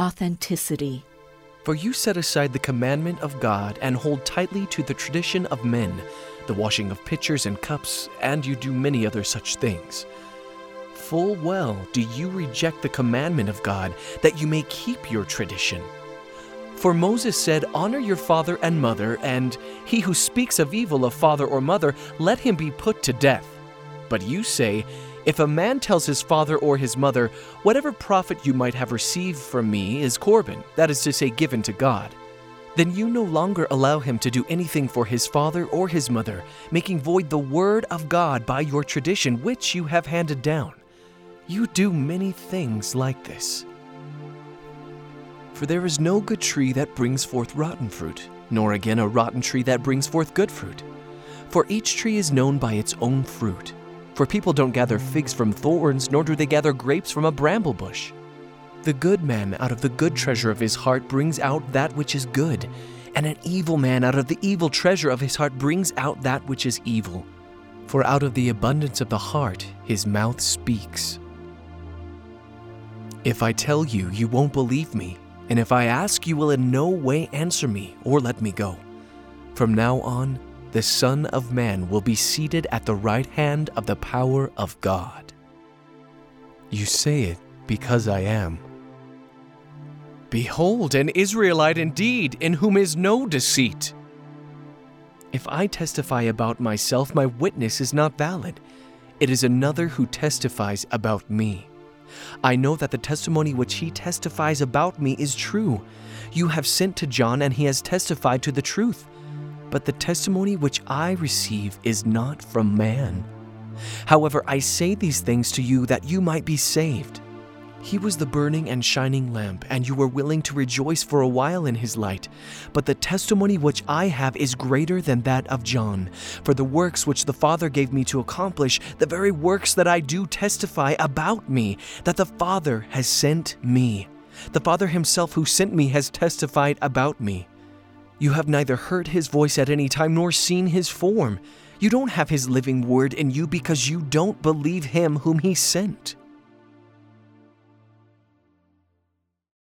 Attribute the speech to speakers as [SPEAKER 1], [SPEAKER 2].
[SPEAKER 1] authenticity.
[SPEAKER 2] For you set aside the commandment of God and hold tightly to the tradition of men, the washing of pitchers and cups, and you do many other such things. Full well do you reject the commandment of God that you may keep your tradition. For Moses said, Honor your father and mother, and he who speaks of evil of father or mother, let him be put to death. But you say, If a man tells his father or his mother, Whatever profit you might have received from me is Corban, that is to say, given to God, then you no longer allow him to do anything for his father or his mother, making void the word of God by your tradition which you have handed down. You do many things like this. For there is no good tree that brings forth rotten fruit, nor again a rotten tree that brings forth good fruit. For each tree is known by its own fruit. For people don't gather figs from thorns, nor do they gather grapes from a bramble bush. The good man out of the good treasure of his heart brings out that which is good, and an evil man out of the evil treasure of his heart brings out that which is evil. For out of the abundance of the heart his mouth speaks. If I tell you, you won't believe me, and if I ask, you will in no way answer me or let me go. From now on, the Son of Man will be seated at the right hand of the power of God. You say it because I am. Behold, an Israelite indeed, in whom is no deceit. If I testify about myself, my witness is not valid. It is another who testifies about me. I know that the testimony which he testifies about me is true. You have sent to John, and he has testified to the truth. But the testimony which I receive is not from man. However, I say these things to you that you might be saved. He was the burning and shining lamp, and you were willing to rejoice for a while in his light. But the testimony which I have is greater than that of John. For the works which the Father gave me to accomplish, the very works that I do testify about me, that the Father has sent me. The Father himself who sent me has testified about me. You have neither heard his voice at any time nor seen his form. You don't have his living word in you because you don't believe him whom he sent.